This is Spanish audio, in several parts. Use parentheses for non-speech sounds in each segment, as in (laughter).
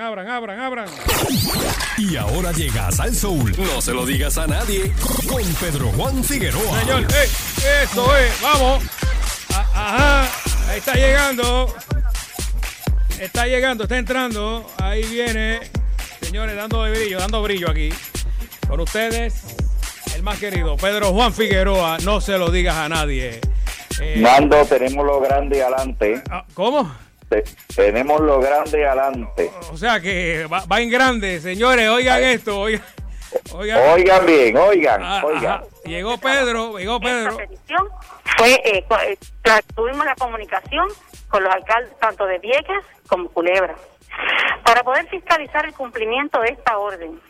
abran, abran, abran, abran. Y ahora llegas al Soul. No se lo digas a nadie. Con Pedro Juan Figueroa. Señor, ey, eso es, vamos. A- ajá, ahí está llegando. Está llegando, está entrando. Ahí viene. Señores, dando de brillo, dando brillo aquí. Con ustedes, el más querido, Pedro Juan Figueroa. No se lo digas a nadie. Eh, Nando, tenemos lo grande adelante. ah, ¿Cómo? Te- tenemos lo grande adelante. O sea que va, va en grande, señores, oigan esto, oigan. Oigan, Oigan bien, oigan, Ah, oigan. ajá. Llegó Pedro, llegó Pedro. Esta petición fue, eh, eh, tuvimos la comunicación con los alcaldes tanto de Vieques como Culebra para poder fiscalizar el cumplimiento de esta orden.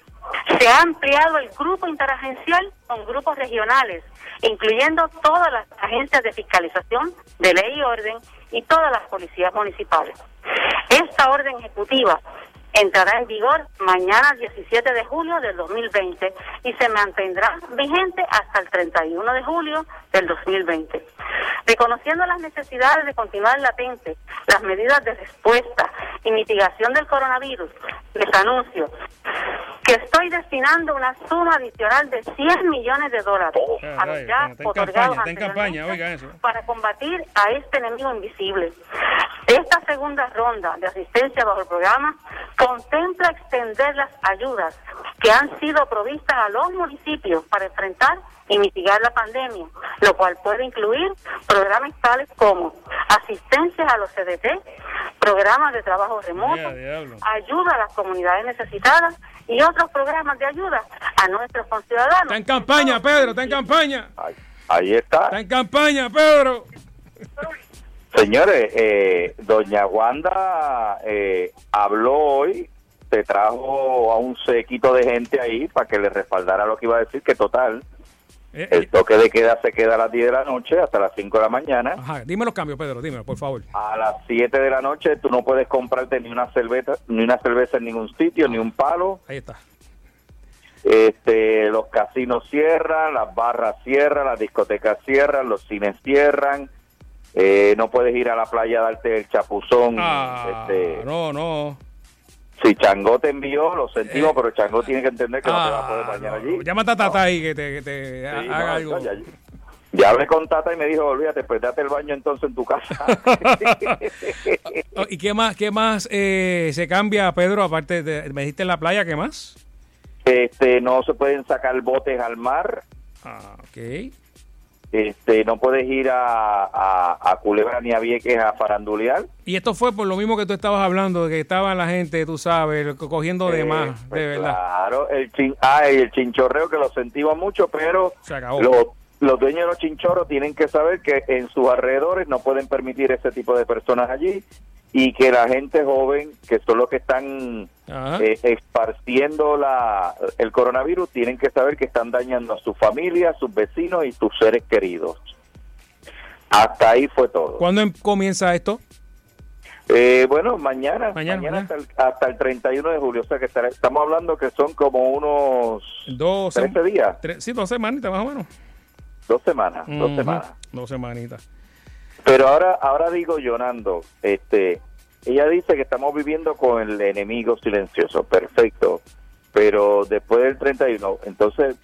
Se ha ampliado el grupo interagencial con grupos regionales, incluyendo todas las agencias de fiscalización de ley y orden y todas las policías municipales. Esta orden ejecutiva entrará en vigor mañana 17 de julio del 2020 y se mantendrá vigente hasta el 31 de julio del 2020. Reconociendo las necesidades de continuar latente las medidas de respuesta y mitigación del coronavirus, les anuncio que estoy destinando una suma adicional de 100 millones de dólares Ah, a los ya otorgados campaña, está en campaña, anteriormente oiga eso. para combatir a este enemigo invisible. Esta segunda ronda de asistencia bajo el programa contempla extender las ayudas que han sido provistas a los municipios para enfrentar y mitigar la pandemia, lo cual puede incluir programas tales como asistencia a los CDT, programas de trabajo remoto, ayuda a las comunidades necesitadas y otros programas de ayuda a nuestros conciudadanos. Está en campaña, Pedro, está en campaña. Ahí, ahí está. Está en campaña, Pedro. Señores, eh, doña Wanda eh, habló hoy, te trajo a un sequito de gente ahí para que le respaldara lo que iba a decir, que total, Eh, el eh, toque de queda se queda a las 10 de la noche hasta las 5 de la mañana. Ajá, dime los cambios, Pedro, dímelo, por favor. A las 7 de la noche tú no puedes comprarte ni una cerveza, ni una cerveza en ningún sitio, ni un palo. Ahí está. Este, los casinos cierran, las barras cierran, las discotecas cierran, los cines cierran. Eh, no puedes ir a la playa a darte el chapuzón. Ah, este, no, no. Si Changó te envió, lo sentimos, Eh, pero Changó tiene que entender que no te va a poder Ah, bañar allí. Llama a Tata ahí que te, que te Sí, ha- no, haga algo. ya, ya hablé con Tata y me dijo, olvídate, pues date el baño entonces en tu casa. (laughs) Oh, ¿Y qué más, qué más eh, se cambia, Pedro? Aparte de, me dijiste en la playa, ¿qué más? este, no se pueden sacar botes al mar. Ah, ok. Este, no puedes ir a, a, a Culebra ni a Vieques a farandulear. Y esto fue por lo mismo que tú estabas hablando, de que estaba la gente, tú sabes, co- cogiendo de Eh, más, pues de verdad. Claro, el, chin, ah, el chinchorreo que lo sentimos mucho, pero Se acabó. los, los dueños de los chinchorros tienen que saber que en sus alrededores no pueden permitir ese tipo de personas allí y que la gente joven, que son los que están eh, esparciendo la, el coronavirus, tienen que saber que están dañando a su familia, a sus vecinos y sus seres queridos. Hasta ahí fue todo. ¿Cuándo em- comienza esto? Eh, bueno, mañana, Mañana, mañana, mañana. hasta, el, hasta el 31 de julio, o sea que estará- estamos hablando que son como unos Dos, 13 días, tres- sí, dos semanitas más o menos. Dos semanas, dos semanas. Dos semanitas. Pero ahora, ahora digo yo, Nando, este, ella dice que estamos viviendo con el enemigo silencioso, perfecto, pero después del 31, entonces,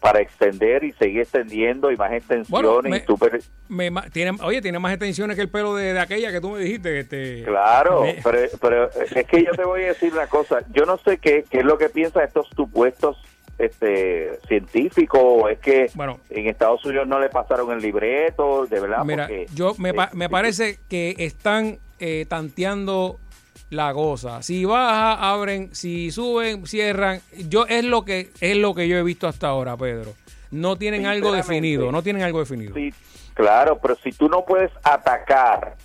para extender y seguir extendiendo y más extensiones Bueno, me- y super... Me tiene, oye, tiene más extensiones que el pelo de, de aquella que tú me dijiste. Este, Claro, me- pero, pero es que yo te voy a decir una cosa, yo no sé qué, qué es lo que piensan estos supuestos este científicos, o es que Bueno. en Estados Unidos no le pasaron el libreto, de verdad, Mira, porque, yo me, pa- eh, me parece que están eh, tanteando la cosa. Si baja, abren, si suben, cierran. Yo es lo que es lo que yo he visto hasta ahora, Pedro. No tienen algo definido, no tienen algo definido. Sí, claro, pero si tú no puedes atacar,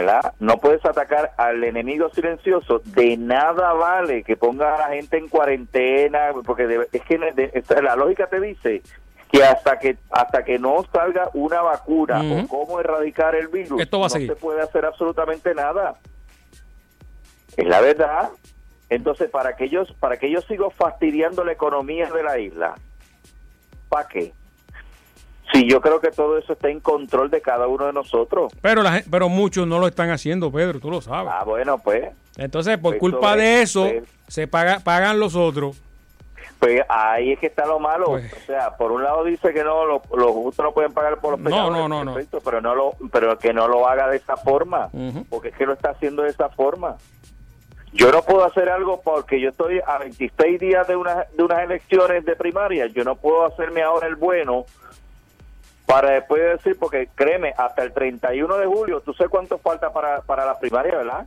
¿verdad? No puedes atacar al enemigo silencioso, de nada vale que pongas a la gente en cuarentena, porque de- es que de- la lógica te dice que hasta que hasta que no salga una vacuna o cómo erradicar el virus, Esto va a no seguir. se puede hacer absolutamente nada. Es la verdad. Entonces, para que ellos, para que yo sigo fastidiando la economía de la isla, ¿para qué? Si yo creo que todo eso está en control de cada uno de nosotros. Pero, la, pero muchos no lo están haciendo, Pedro, tú lo sabes. Ah, bueno, pues. Entonces, por culpa de eso, se paga, pagan los otros. Pues ahí es que está lo malo. Pues. o sea, por un lado dice que no, los, justos no pueden pagar por los pecados. No, no, no, Pero, no lo, pero que no lo haga de esa forma. Porque es que lo está haciendo de esa forma. Yo no puedo hacer algo porque yo estoy a 26 días de, una, de unas elecciones de primaria. Yo no puedo hacerme ahora el bueno para después decir, porque créeme, hasta el 31 de julio, ¿tú sabes cuánto falta para, para la primaria, verdad?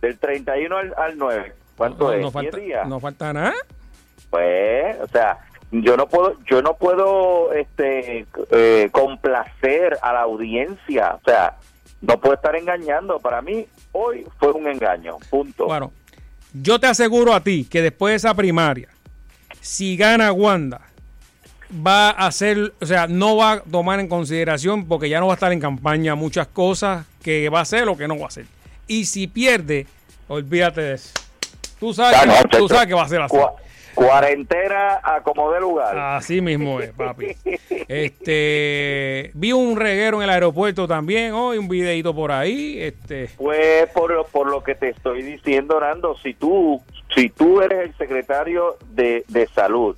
Del 31 al, al 9. ¿Cuánto es? No falta, días? No falta nada. Pues, o sea, yo no puedo, yo no puedo, este, eh, complacer a la audiencia. O sea, no puedo estar engañando. Para mí, hoy fue un engaño. Punto. Bueno, yo te aseguro a ti que después de esa primaria, si gana Wanda, va a hacer, o sea, no va a tomar en consideración porque ya no va a estar en campaña muchas cosas que va a hacer o que no va a hacer. Y si pierde, olvídate de eso. Tú sabes, que, tú sabes que va a ser así. Cuarentena a como de lugar. Así mismo es, papi. (laughs) Este, vi un reguero en el aeropuerto también hoy, un videito por ahí. Este. Pues por, por lo que te estoy diciendo, Nando, si tú, si tú eres el secretario de, de salud,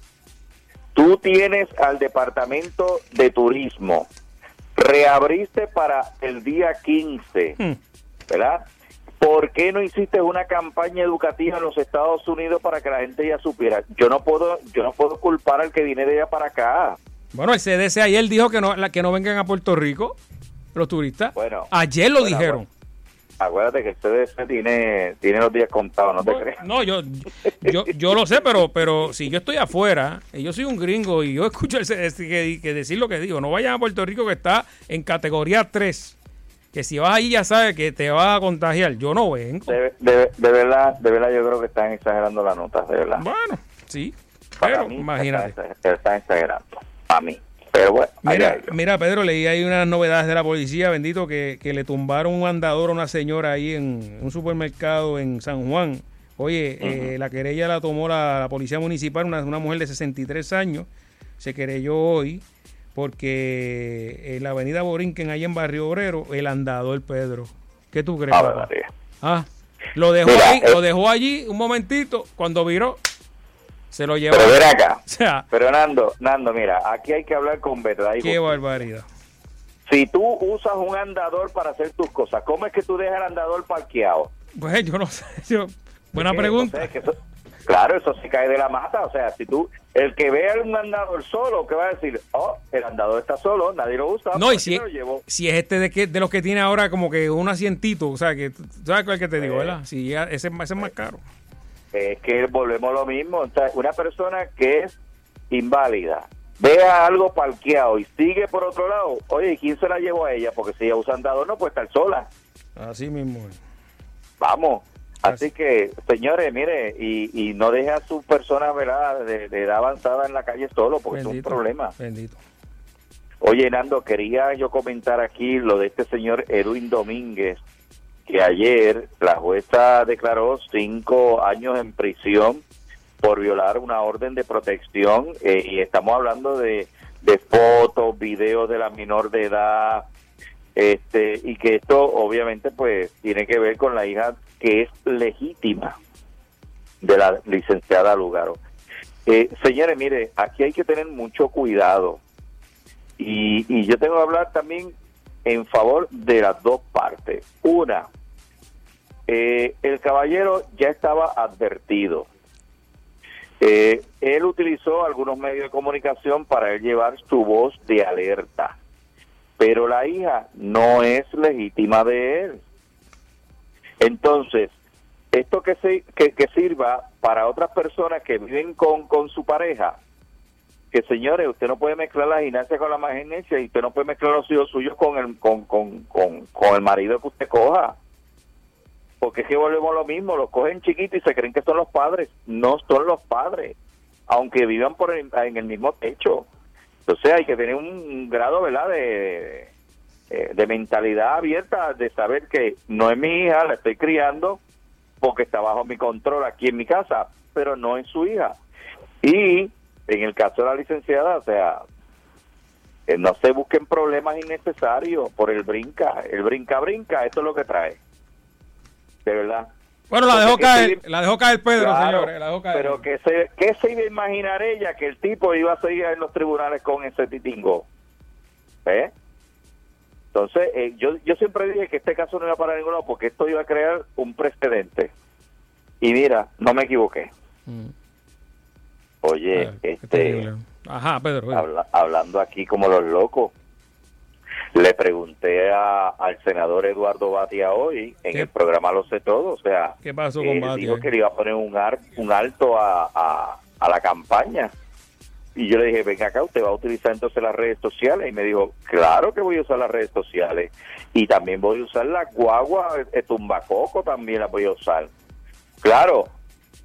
tú tienes al departamento de turismo, reabriste para el día 15, hmm. ¿verdad? ¿Por qué no hiciste una campaña educativa en los Estados Unidos para que la gente ya supiera? Yo no puedo, yo no puedo culpar al que viene de allá para acá. Bueno, el CDC ayer dijo que no, que no vengan a Puerto Rico los turistas. Bueno, ayer lo dijeron. Acuérdate que el CDC tiene, tiene los días contados, ¿no te crees? No, yo, yo, yo lo sé, pero, pero si yo estoy afuera, y yo soy un gringo y yo (laughs) escucho el CDC que, que decir lo que digo, no vayan a Puerto Rico que está en categoría 3 que si vas ahí ya sabes que te vas a contagiar. Yo no vengo. De, de, verdad, de verdad yo creo que están exagerando las notas, de verdad. Bueno, sí. pero imagínate. Están, exagerando. A mí. Pero bueno. Mira, mira, Pedro, leí ahí unas novedades de la policía, bendito, que, que le tumbaron un andador a una señora ahí en un supermercado en San Juan. Oye, eh, la querella la tomó la, policía municipal, una, una mujer de 63 años, se querelló hoy porque en la avenida Borinquen, ahí en Barrio Obrero, el andador Pedro. ¿Qué tú crees? Ah, lo dejó ahí, lo eh, dejó allí un momentito, cuando viró, se lo llevó. Pero ver acá. (laughs) pero Nando, Nando, mira, aquí hay que hablar con verdad. Qué barbaridad. Si tú usas un andador para hacer tus cosas, ¿cómo es que tú dejas el andador parqueado? Pues yo no (laughs) sé. buena pregunta. Claro, eso se cae de la mata. O sea, si tú, el que vea un andador solo, que va a decir, oh, el andador está solo, nadie lo usa. No, y si, si es este de, que, de los que tiene ahora como que un asientito, o sea, que, ¿sabes cuál que te digo, eh. verdad? Si ese, ese es más caro. Es que volvemos a lo mismo. O sea, una persona que es inválida, vea algo parqueado y sigue por otro lado, oye, ¿y quién se la llevó a ella? Porque si ella usa andador no puede estar sola. Así mismo. Vamos, Así que, señores, mire, y, y no deje a sus personas ¿verdad? De, edad avanzada en la calle solo, porque es un problema. Bendito. Oye, Nando, quería yo comentar aquí lo de este señor Edwin Domínguez, que ayer la jueza declaró cinco años en prisión por violar una orden de protección, eh, y estamos hablando de, de fotos, videos de la menor de edad, este y que esto obviamente pues tiene que ver con la hija que es legítima de la licenciada Lugaro. Eh, señores, mire, aquí hay que tener mucho cuidado y, y yo tengo que hablar también en favor de las dos partes. Una, eh, el caballero ya estaba advertido. Eh, él utilizó algunos medios de comunicación para él llevar su voz de alerta, pero la hija no es legítima de él. Entonces, esto que, se, que, sirva para otras personas que viven con, con su pareja, que señores, usted no puede mezclar la gimnasia con la imagencia y usted no puede mezclar los hijos suyos con el, con, con, con, el marido que usted coja. Porque es que volvemos a lo mismo, los cogen chiquitos y se creen que son los padres. No son los padres, aunque vivan por en el mismo techo. Entonces hay que tener un grado, ¿verdad?, de, eh, de mentalidad abierta, de saber que no es mi hija, la estoy criando porque está bajo mi control aquí en mi casa, pero no es su hija. Y en el caso de la licenciada, o sea, eh, no se busquen problemas innecesarios por el brinca. El brinca brinca, esto es lo que trae. De verdad. Bueno, la dejó caer, se- la dejó caer Pedro, Claro, señores, la dejó caer. Pero que se, ¿qué se iba a imaginar ella que el tipo iba a seguir en los tribunales con ese titingo? ¿Eh? Entonces, eh, yo, yo siempre dije que este caso no iba para ningún lado porque esto iba a crear un precedente. Y mira, no me equivoqué. Mm. Oye, Ah, este. Ajá, Pedro. Habla- hablando aquí como los locos, le pregunté a- al senador Eduardo Batia hoy en ¿Qué? el programa Lo sé todo, o sea, ¿Qué pasó con eh, Batia? dijo que le iba a poner un, ar- un alto a, a- a la campaña. Y yo le dije, venga acá, usted va a utilizar entonces las redes sociales. Y me dijo, claro que voy a usar las redes sociales. Y también voy a usar la guagua, eh, tumbacoco también la voy a usar. Claro,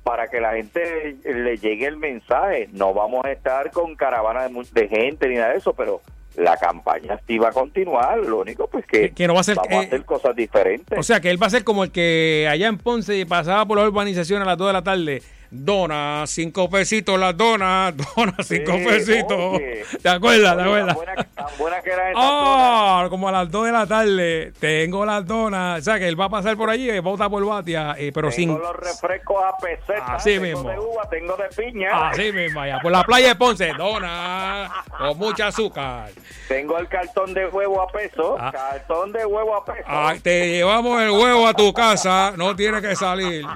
para que la gente le llegue el mensaje. No vamos a estar con caravana de, de gente ni nada de eso, pero la campaña sí va a continuar. Lo único pues que, Que- que no va a ser- vamos a eh, hacer cosas diferentes. O sea, que él va a ser como el que allá en Ponce pasaba por la urbanización a las 2 de la tarde. Dona, cinco pesitos las donas, (laughs) dona, cinco Sí, pesitos. oye. ¿Te acuerdas? ¿Te Oye, tan acuerdas? buena, tan buena que era. Ah, como a las 2 de la tarde, tengo las donas. O sea, que él va a pasar por allí vota por Batia, eh, pero Tengo sin. los refrescos a pesetas. Así tengo mismo. de uva, tengo de piña. Así mismo, allá por la playa de Ponce, dona, con mucha azúcar. Tengo el cartón de huevo a peso. Ah. Cartón de huevo a peso. Ah, te llevamos el huevo a tu casa, no tiene que salir. (laughs)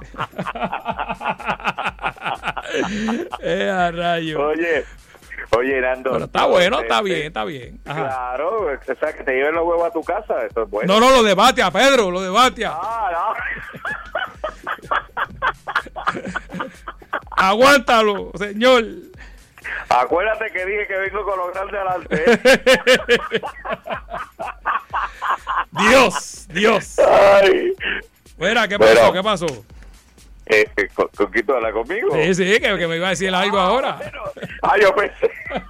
(laughs) eh, a rayo. Oye, oye, Nando. Pero está bueno, está este, bien, está bien. Ajá. Claro, o sea, que te lleven los huevos a tu casa, eso es bueno. No, no, lo de Batia, Pedro, lo de Batia. Ah, (laughs) Aguántalo, señor. Acuérdate que dije que vengo con los grandes adelante. (laughs) Dios, Dios. Ay. Mira, ¿qué pasó? Pero- ¿Qué pasó? Eh, eh, ¿Con- habla conmigo? Sí, sí, que, que me iba a decir algo ahora. Ah, yo pensé. (laughs)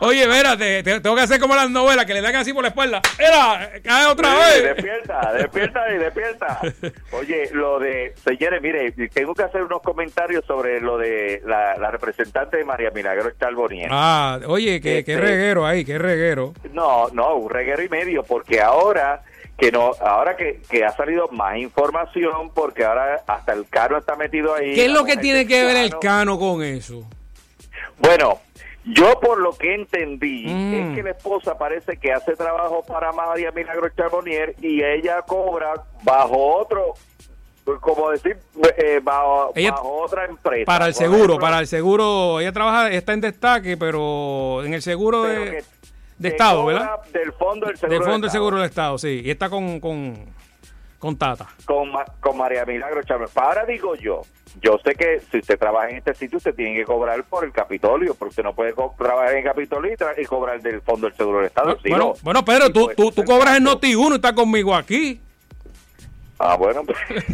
Oye, espérate, te- tengo que hacer como las novelas que le dan así por la espalda. ¡Era! ¡Cae otra Sí, vez! Despierta, despierta y despierta. (laughs) Oye, lo de, señores, mire, tengo que hacer unos comentarios sobre lo de la, la representante de María Milagro Charbonier. Ah, oye, qué, qué Este- reguero ahí, qué reguero. No, no, un reguero y medio, porque ahora que no, ahora que, que ha salido más información, porque ahora hasta el Cano está metido ahí. ¿Qué es lo que tiene que ver el Cano. con eso? Bueno, yo por lo que entendí Mm. es que la esposa parece que hace trabajo para María Milagro Charbonnier y ella cobra bajo otro, como decir, eh, bajo, Ella- bajo otra empresa. Para el seguro, ejemplo, para el seguro, ella trabaja, está en destaque, pero en el seguro de, que- de Estado, ¿verdad? Del fondo del seguro. Del Fondo del Seguro del Estado, sí. Y está con, con, con Tata. con, con María Milagro Charbonnier. Ahora digo yo, yo sé que si usted trabaja en este sitio, usted tiene que cobrar por el Capitolio, porque usted no puede trabajar en Capitolio y, cobrar del Fondo del Seguro del Estado. Si bueno, no- bueno, Pedro, si tú, tú, tú el cobras en Noti 1 y estás conmigo aquí. Ah, bueno, pues, (laughs)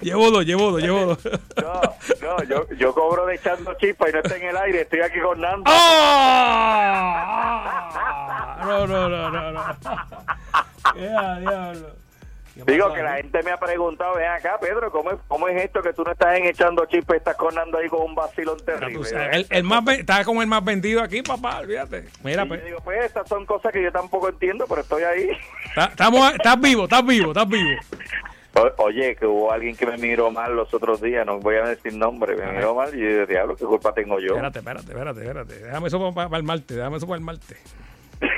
llevo dos, llevo dos, llevo dos. (laughs) no, no, yo, yo cobro de echando chispa y no está en el aire, estoy aquí con Nando. ¡Ah! No, no, no, no, no. Ya, diablo. ¿Qué Digo que la gente me ha preguntado, ven acá, Pedro, ¿cómo es, cómo es esto que tú no estás en echando chispa y estás con Nando ahí con un vacilón terrible? sabes, El, el más, está como el más vendido aquí, papá, olvídate. Mira, pues, digo, pues estas son cosas que yo tampoco entiendo, pero estoy ahí. está- estamos, estás vivo, estás vivo, estás vivo. O- oye, que hubo alguien que me miró mal los otros días, no voy a decir nombre, me miró mal y yo dije, diablo, ¿qué culpa tengo yo? Espérate, espérate, espérate, espérate. Déjame eso para, el martes, déjame eso para el martes. (laughs)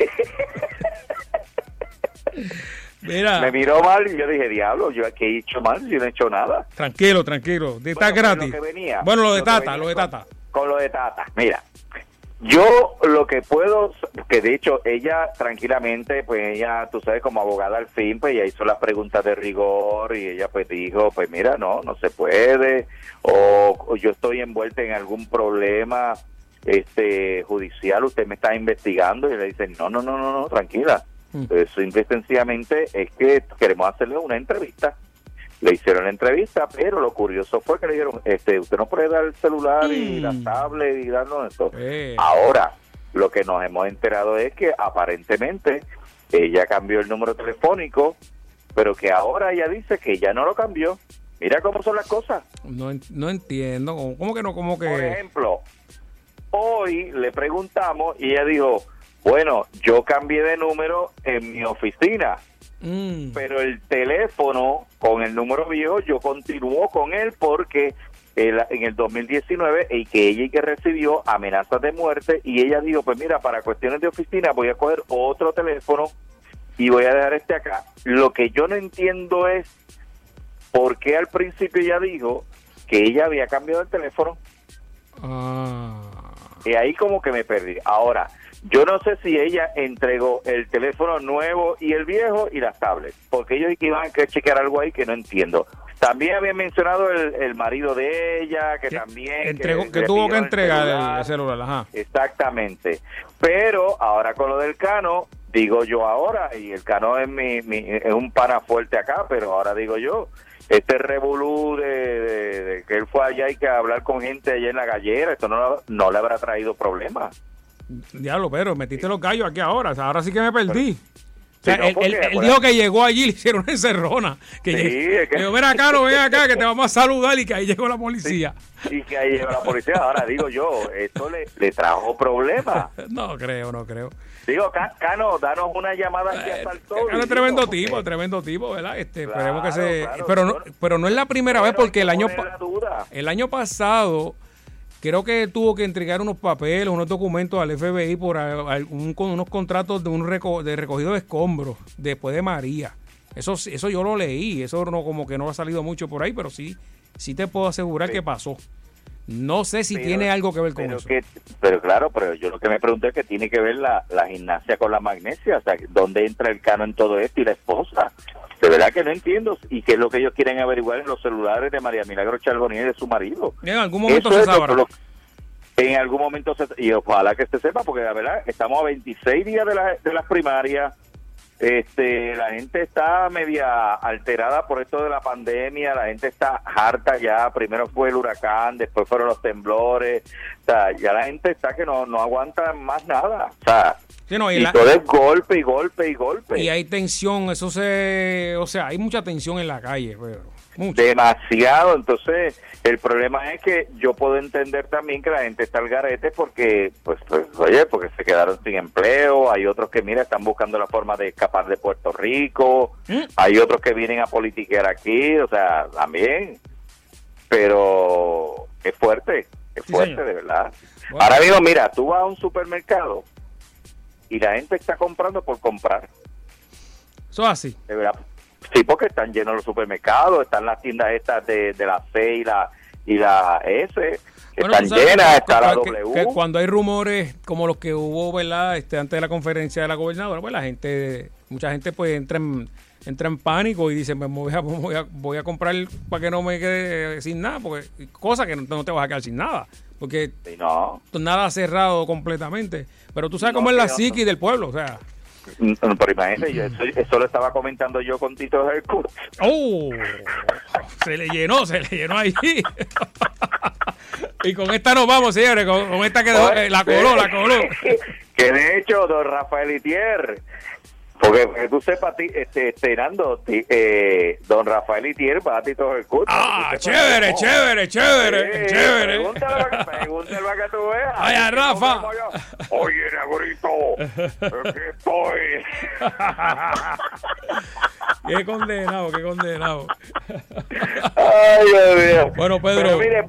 Mira, Me miró mal y yo dije, diablo, yo aquí he hecho mal, yo no he hecho nada. tranquilo, tranquilo. Está Bueno, gratis. lo que venía- bueno, lo de lo Tata, venía lo de con- Tata. Con lo de Tata, mira, yo lo que puedo, que de hecho ella tranquilamente, pues ella, tú sabes, como abogada al fin, pues ella hizo las preguntas de rigor y ella pues dijo, pues mira, no, no se puede, o, o yo estoy envuelta en algún problema este judicial, usted me está investigando y le dicen, no, no, no, no, no, tranquila. Mm. Eh, simple y sencillamente es que queremos hacerle una entrevista. Le hicieron la entrevista, pero lo curioso fue que le dijeron, este, usted no puede dar el celular y Mm. la tablet y darnos esto. Eh. Ahora, lo que nos hemos enterado es que aparentemente ella cambió el número telefónico, pero que ahora ella dice que ya no lo cambió. Mira cómo son las cosas. No, no entiendo. ¿Cómo, cómo que no? ¿Cómo Por que...? ejemplo, hoy le preguntamos y ella dijo, bueno, yo cambié de número en mi oficina, Mm. pero el teléfono con el número viejo yo continúo con él porque en el 2019 y que ella y que recibió amenazas de muerte y ella dijo, pues mira, para cuestiones de oficina voy a coger otro teléfono y voy a dejar este acá. Lo que yo no entiendo es por qué al principio ella dijo que ella había cambiado el teléfono Ah. y ahí como que me perdí. Ahora, yo no sé si ella entregó el teléfono nuevo y el viejo y las tablets, porque ellos iban a chequear algo ahí que no entiendo. También había mencionado el, el marido de ella, que, Que también... entregó, que tuvo que entregar el, celular. el celular, ajá. Exactamente. Pero ahora con lo del Cano, digo yo ahora, y el Cano es, mi, mi- es un pana fuerte acá, pero ahora digo yo, este revolú de, de- de que él fue allá y que hablar con gente allá en la gallera, esto no, no le habrá traído problemas. Diablo, Pedro, metiste los gallos aquí ahora. O sea, ahora sí que me perdí. O sea, Sí, no, él, dijo que llegó allí y (laughs) le hicieron una encerrona. Que Sí, lleg- es que- Dijo, ven acá, no ven acá, que te vamos a saludar y que ahí llegó la policía. Y que ahí llegó la policía. Ahora digo yo, esto le, le trajo problemas. (laughs) No creo, no creo. Digo, Ca- Cano, danos una llamada aquí Eh, tremendo digo, porque- tipo, tremendo tipo, ¿verdad? Este, Claro, esperemos que se. claro, pero, no, pero no es la primera vez porque el año, el año pasado creo que tuvo que entregar unos papeles, unos documentos al FBI por algún- con unos contratos de un reco- de recogido de escombros después de María. Eso, eso yo lo leí, eso no como que no ha salido mucho por ahí, pero sí, sí te puedo asegurar Sí. que pasó. No sé si Pero- tiene algo que ver con pero eso. que- pero claro, pero yo lo que me pregunto es que tiene que ver la, la gimnasia con la magnesia, o sea, ¿dónde entra el cano en todo esto y la esposa? De verdad que no entiendo. ¿Y qué es lo que ellos quieren averiguar en los celulares de María Milagro Charbonier y de su marido? En algún momento Eso se sabrá. lo- en algún momento se, y ojalá que se sepa, porque la verdad estamos a 26 días de, la- de las primarias. Este, la gente está media alterada por esto de la pandemia, la gente está harta ya, primero fue el huracán, después fueron los temblores, o sea, ya la gente está que no, no aguanta más nada, o sea, Sí, no, y y, la- todo es golpe y golpe y golpe. Y hay tensión, eso se. O sea, hay mucha tensión en la calle, Pedro. Demasiado. Entonces, el problema es que yo puedo entender también que la gente está al garete porque, pues, pues, oye, porque se quedaron sin empleo. Hay otros que, mira, están buscando la forma de escapar de Puerto Rico. ¿Mm? Hay otros que vienen a politiquear aquí, o sea, también. Pero es fuerte, es Sí, fuerte, señor. de verdad. Bueno. Ahora mismo, mira, tú vas a un supermercado y la gente está comprando por comprar. Eso es así. De verdad. Sí, porque están llenos los supermercados, están las tiendas estas de, de la C y la, y la S, Bueno, están sabes llenas, está la que- W. que cuando hay rumores como los que hubo, ¿verdad? Este, antes de la conferencia de la gobernadora, pues la gente, mucha gente pues entra en, entra en pánico y dice, me voy a, (laughs) voy a, voy a comprar para que no me quede sin nada, porque cosa que no, no te vas a quedar sin nada, porque Sí, no, nada cerrado completamente. Pero tú sabes No, cómo es la psiqui del pueblo, o sea. Mm, pero imagínate, yo eso, eso lo estaba comentando yo con Tito Hercut. ¡Oh! Se le llenó, se le llenó ahí. (laughs) y con esta nos vamos, señores. Con, con esta que dejó- eh, la coló, la coló. (laughs) que de hecho, don Rafael Itier, porque que tú sepas, este, este, Nando, ti- eh, don Rafael Itier va a Tito Hercut. ¡Ah, Que tú sepas, chévere, chévere, chévere, Sí, chévere! Pregúntale, para que- pregúntale que tú veas. Ay, a Que Rafa. Oye, negrito, aquí estoy. (laughs) ¡Qué condenado, qué condenado! Ay, Dios mío. Bueno, Pedro. Pero mire,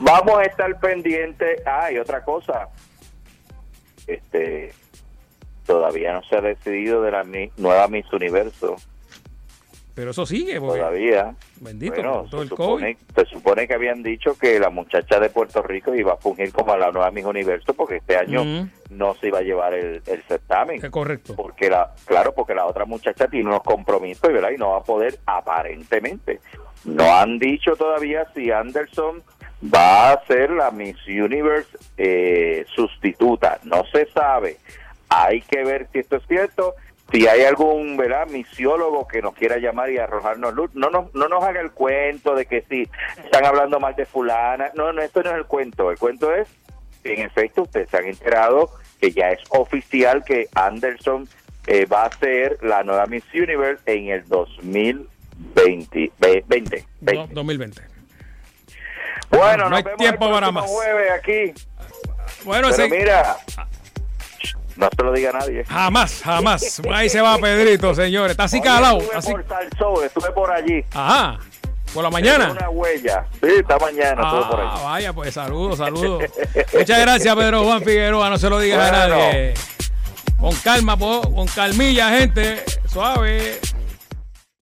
vamos a estar pendientes. Ah, y otra cosa. Este, todavía no se ha decidido de la mi- nueva Miss Universo. Pero eso sigue, porque, Todavía. bendito, Bueno, todo se el supone, COVID. se supone que habían dicho que la muchacha de Puerto Rico iba a fungir como la nueva Miss Universo porque este año no se iba a llevar el, el certamen. Es correcto. porque la claro porque la otra muchacha tiene unos compromisos ¿verdad? y no va a poder aparentemente no han dicho todavía si Anderson va a ser la Miss Universe eh, sustituta no se sabe hay que ver si esto es cierto si hay algún verdad misiólogo que nos quiera llamar y arrojarnos luz no nos no nos haga el cuento de que si están hablando mal de fulana no no esto no es el cuento el cuento es en efecto ustedes se han enterado que ya es oficial que Anderson eh, va a ser la nueva Miss Universe en el 20, ve- 20, No, 20. 2020. Bueno, No nos hay vemos tiempo el para más. jueves aquí. Bueno, Pero mira, no se lo diga a nadie. jamás, jamás. Ahí se va Pedrito, señores. Está así calado. Estuve Así. por Salsó, estuve por allí. Ajá. Por la mañana. Una huella. Sí, esta mañana estuve por Ah, allí. vaya, pues saludos, saludos. Muchas gracias, Pedro Juan Figueroa. No se lo digas a nadie. Con calma, po, con calmilla, gente. Suave.